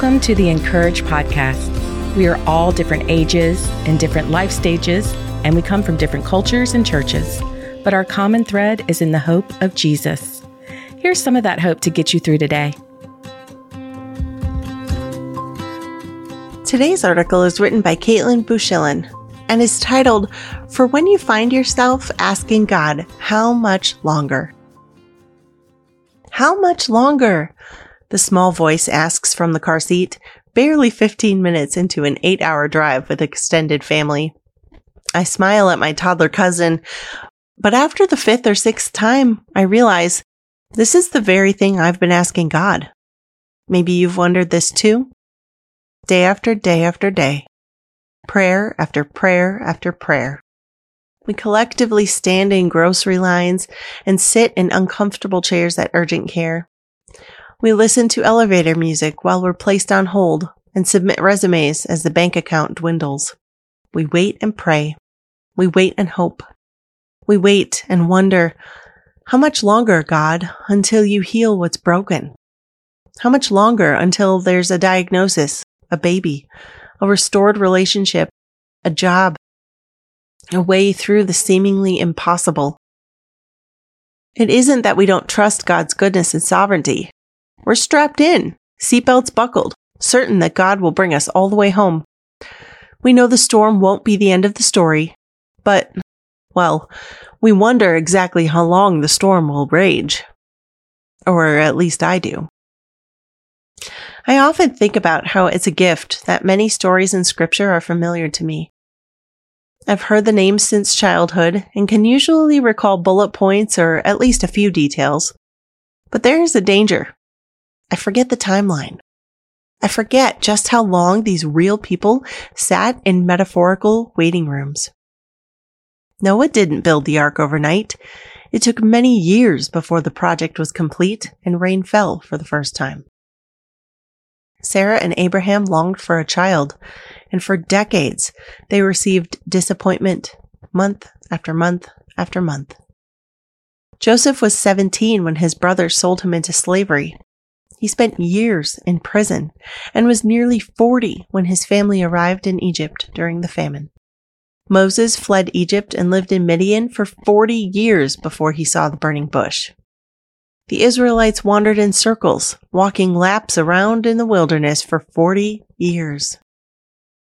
Welcome to the Encourage podcast. We are all different ages and different life stages, and we come from different cultures and churches. But our common thread is in the hope of Jesus. Here's some of that hope to get you through today. Today's article is written by Kaitlyn Bouchillon and is titled For When You Find Yourself Asking God, How Much Longer? How much longer? The small voice asks from the car seat, barely 15 minutes into an eight hour drive with extended family. I smile at my toddler cousin, but after the fifth or sixth time, I realize this is the very thing I've been asking God. Maybe you've wondered this too? Day after day after day, prayer after prayer after prayer. We collectively stand in grocery lines and sit in uncomfortable chairs at urgent care. We listen to elevator music while we're placed on hold and submit resumes as the bank account dwindles. We wait and pray. We wait and hope. We wait and wonder, how much longer, God, until you heal what's broken? How much longer until there's a diagnosis, a baby, a restored relationship, a job, a way through the seemingly impossible? It isn't that we don't trust God's goodness and sovereignty. We're strapped in, seatbelts buckled, certain that God will bring us all the way home. We know the storm won't be the end of the story, but, well, we wonder exactly how long the storm will rage. Or at least I do. I often think about how it's a gift that many stories in scripture are familiar to me. I've heard the names since childhood and can usually recall bullet points or at least a few details. But there is a danger I forget the timeline. I forget just how long these real people sat in metaphorical waiting rooms. Noah didn't build the ark overnight. It took many years before the project was complete and rain fell for the first time. Sarah and Abraham longed for a child, and for decades they received disappointment month after month after month. Joseph was 17 when his brothers sold him into slavery he spent years in prison and was nearly 40 when his family arrived in Egypt during the famine. Moses fled Egypt and lived in Midian for 40 years before he saw the burning bush. The Israelites wandered in circles, walking laps around in the wilderness for 40 years.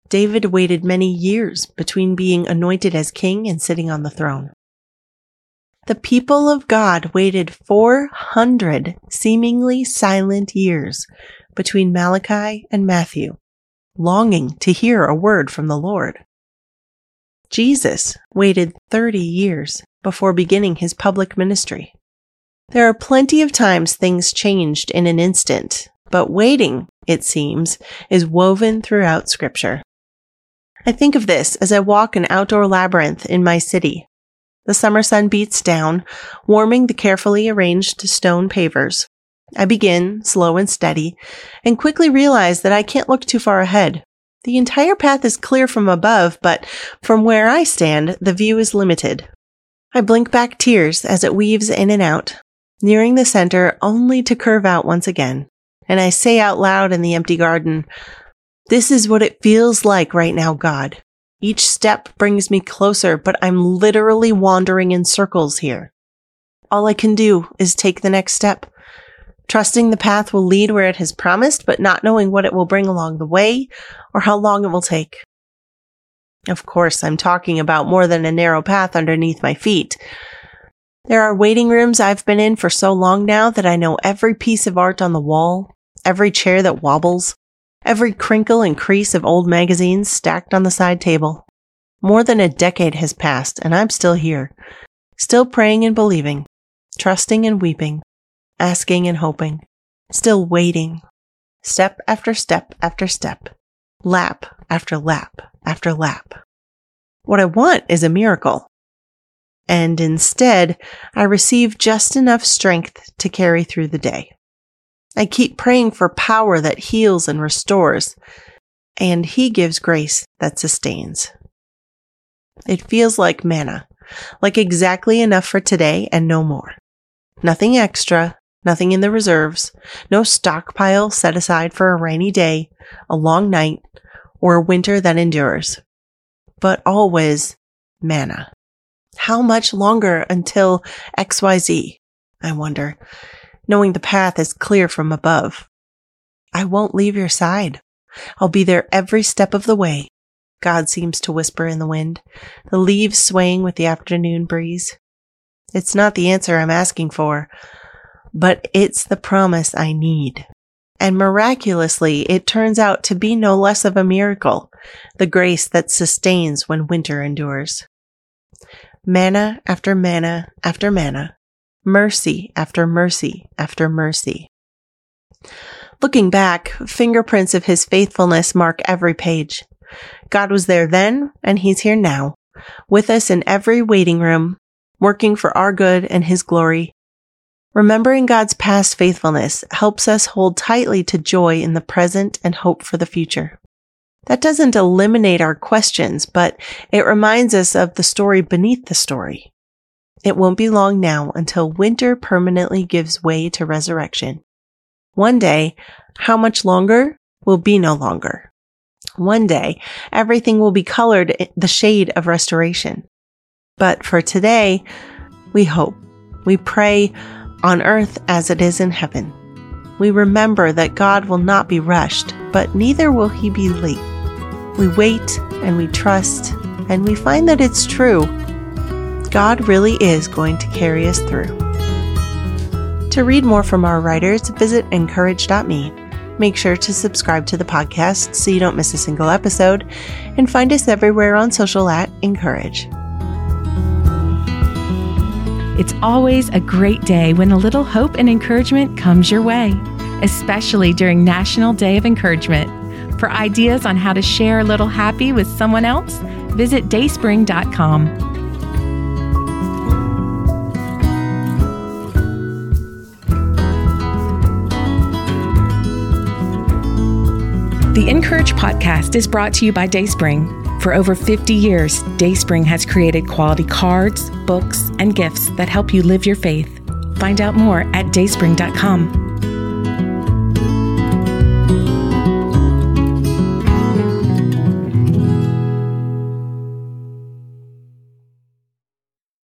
David waited many years between being anointed as king and sitting on the throne. The people of God waited 400 seemingly silent years between Malachi and Matthew, longing to hear a word from the Lord. Jesus waited 30 years before beginning his public ministry. There are plenty of times things changed in an instant, but waiting, it seems, is woven throughout Scripture. I think of this as I walk an outdoor labyrinth in my city the summer sun beats down, warming the carefully arranged stone pavers. I begin, slow and steady, and quickly realize that I can't look too far ahead. The entire path is clear from above, but from where I stand, the view is limited. I blink back tears as it weaves in and out, nearing the center only to curve out once again. And I say out loud in the empty garden, This is what it feels like right now, God. Each step brings me closer, but I'm literally wandering in circles here. All I can do is take the next step, trusting the path will lead where it has promised, but not knowing what it will bring along the way or how long it will take. Of course, I'm talking about more than a narrow path underneath my feet. There are waiting rooms I've been in for so long now that I know every piece of art on the wall, every chair that wobbles, every crinkle and crease of old magazines stacked on the side table. More than a decade has passed, and I'm still here, still praying and believing, trusting and weeping, asking and hoping, still waiting, step after step after step, lap after lap after lap. What I want is a miracle. And instead, I receive just enough strength to carry through the day. I keep praying for power that heals and restores, and He gives grace that sustains. It feels like manna, like exactly enough for today and no more. Nothing extra, nothing in the reserves, no stockpile set aside for a rainy day, a long night, or a winter that endures, but always manna. How much longer until XYZ? I wonder, knowing the path is clear from above. I won't leave your side. I'll be there every step of the way. God seems to whisper in the wind, the leaves swaying with the afternoon breeze. It's not the answer I'm asking for, but it's the promise I need. And miraculously, it turns out to be no less of a miracle, the grace that sustains when winter endures. Manna after manna after manna, mercy after mercy after mercy. Looking back, fingerprints of his faithfulness mark every page. God was there then, and he's here now, with us in every waiting room, working for our good and his glory. Remembering God's past faithfulness helps us hold tightly to joy in the present and hope for the future. That doesn't eliminate our questions, but it reminds us of the story beneath the story. It won't be long now until winter permanently gives way to resurrection. One day, how much longer will be no longer. One day, everything will be colored the shade of restoration. But for today, we hope, we pray on earth as it is in heaven. We remember that God will not be rushed, but neither will he be late. We wait and we trust, and we find that it's true. God really is going to carry us through. To read more from our writers, visit incourage.me. Make sure to subscribe to the podcast so you don't miss a single episode, and find us everywhere on social at Encourage. It's always a great day when a little hope and encouragement comes your way, especially during National Day of Encouragement. For ideas on how to share a little happy with someone else, visit dayspring.com. The Encourage podcast is brought to you by Dayspring. For over 50 years, Dayspring has created quality cards, books, and gifts that help you live your faith. Find out more at dayspring.com.